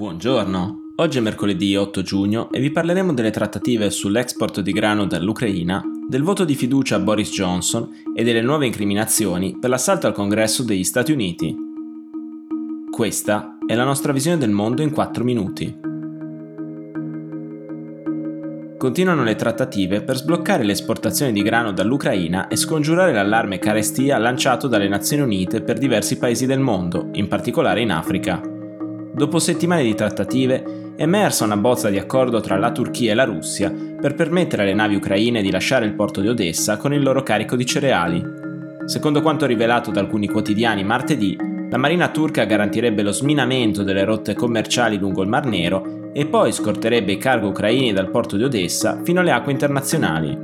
Buongiorno, oggi è mercoledì 8 giugno e vi parleremo delle trattative sull'export di grano dall'Ucraina, del voto di fiducia a Boris Johnson e delle nuove incriminazioni per l'assalto al congresso degli Stati Uniti. Questa è la nostra visione del mondo in 4 minuti. Continuano le trattative per sbloccare le esportazioni di grano dall'Ucraina e scongiurare l'allarme carestia lanciato dalle Nazioni Unite per diversi paesi del mondo, in particolare in Africa. Dopo settimane di trattative, è emersa una bozza di accordo tra la Turchia e la Russia per permettere alle navi ucraine di lasciare il porto di Odessa con il loro carico di cereali. Secondo quanto rivelato da alcuni quotidiani martedì, la marina turca garantirebbe lo sminamento delle rotte commerciali lungo il Mar Nero e poi scorterebbe i cargo ucraini dal porto di Odessa fino alle acque internazionali.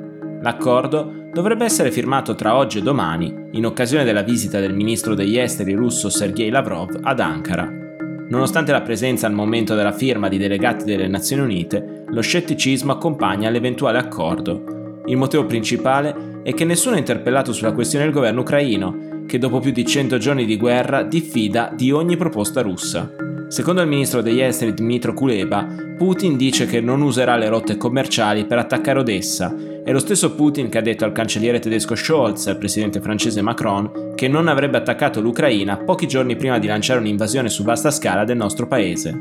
L'accordo dovrebbe essere firmato tra oggi e domani, in occasione della visita del ministro degli esteri russo Sergei Lavrov ad Ankara. Nonostante la presenza al momento della firma di delegati delle Nazioni Unite, lo scetticismo accompagna l'eventuale accordo. Il motivo principale è che nessuno ha interpellato sulla questione il governo ucraino, che dopo più di 100 giorni di guerra diffida di ogni proposta russa. Secondo il ministro degli esteri Dmitro Kuleba, Putin dice che non userà le rotte commerciali per attaccare Odessa. È lo stesso Putin che ha detto al cancelliere tedesco Scholz e al presidente francese Macron che non avrebbe attaccato l'Ucraina pochi giorni prima di lanciare un'invasione su vasta scala del nostro paese.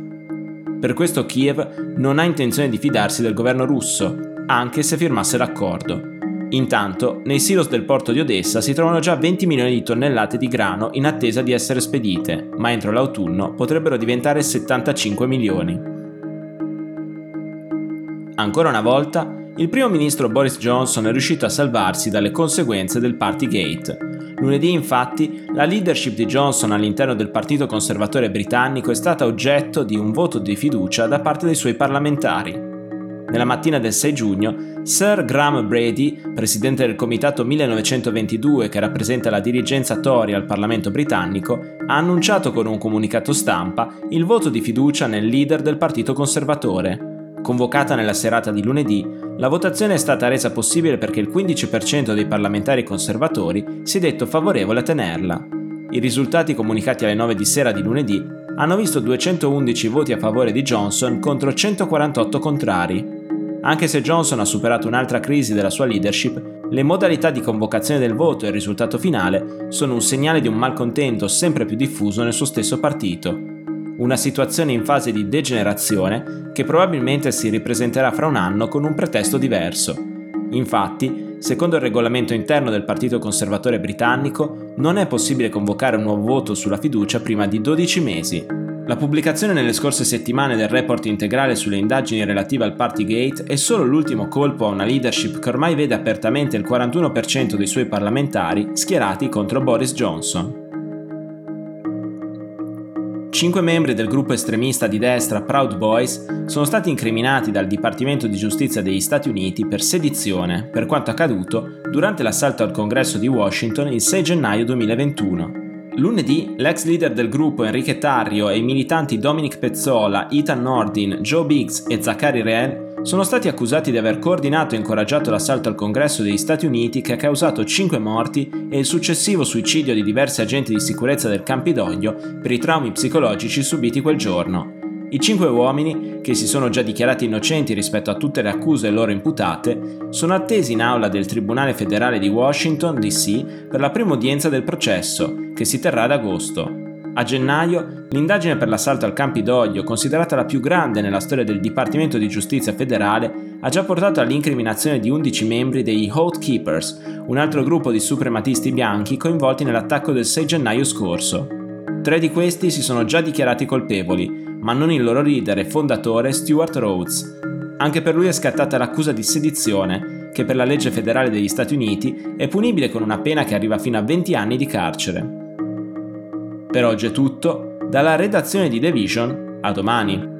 Per questo Kiev non ha intenzione di fidarsi del governo russo, anche se firmasse l'accordo. Intanto, nei silos del porto di Odessa si trovano già 20 milioni di tonnellate di grano in attesa di essere spedite, ma entro l'autunno potrebbero diventare 75 milioni. Ancora una volta, il primo ministro Boris Johnson è riuscito a salvarsi dalle conseguenze del Partygate. Lunedì, infatti, la leadership di Johnson all'interno del Partito Conservatore britannico è stata oggetto di un voto di fiducia da parte dei suoi parlamentari. Nella mattina del 6 giugno, Sir Graham Brady, presidente del comitato 1922 che rappresenta la dirigenza Tory al Parlamento britannico, ha annunciato con un comunicato stampa il voto di fiducia nel leader del Partito Conservatore. Convocata nella serata di lunedì, la votazione è stata resa possibile perché il 15% dei parlamentari conservatori si è detto favorevole a tenerla. I risultati comunicati alle 9 di sera di lunedì hanno visto 211 voti a favore di Johnson contro 148 contrari. Anche se Johnson ha superato un'altra crisi della sua leadership, le modalità di convocazione del voto e il risultato finale sono un segnale di un malcontento sempre più diffuso nel suo stesso partito. Una situazione in fase di degenerazione che probabilmente si ripresenterà fra un anno con un pretesto diverso. Infatti, secondo il regolamento interno del Partito Conservatore britannico, non è possibile convocare un nuovo voto sulla fiducia prima di 12 mesi, la pubblicazione nelle scorse settimane del report integrale sulle indagini relative al Partygate è solo l'ultimo colpo a una leadership che ormai vede apertamente il 41% dei suoi parlamentari schierati contro Boris Johnson. Cinque membri del gruppo estremista di destra Proud Boys sono stati incriminati dal Dipartimento di Giustizia degli Stati Uniti per sedizione per quanto accaduto durante l'assalto al congresso di Washington il 6 gennaio 2021. Lunedì l'ex leader del gruppo Enrique Tarrio e i militanti Dominic Pezzola, Ethan Nordin, Joe Biggs e Zachary Rehn sono stati accusati di aver coordinato e incoraggiato l'assalto al congresso degli Stati Uniti che ha causato 5 morti e il successivo suicidio di diversi agenti di sicurezza del Campidoglio per i traumi psicologici subiti quel giorno. I cinque uomini, che si sono già dichiarati innocenti rispetto a tutte le accuse loro imputate, sono attesi in aula del Tribunale federale di Washington, D.C., per la prima udienza del processo, che si terrà ad agosto. A gennaio, l'indagine per l'assalto al Campidoglio, considerata la più grande nella storia del Dipartimento di Giustizia federale, ha già portato all'incriminazione di 11 membri degli Hot Keepers, un altro gruppo di suprematisti bianchi coinvolti nell'attacco del 6 gennaio scorso. Tre di questi si sono già dichiarati colpevoli, ma non il loro leader e fondatore Stuart Rhodes. Anche per lui è scattata l'accusa di sedizione, che per la legge federale degli Stati Uniti è punibile con una pena che arriva fino a 20 anni di carcere. Per oggi è tutto, dalla redazione di The Vision, a domani.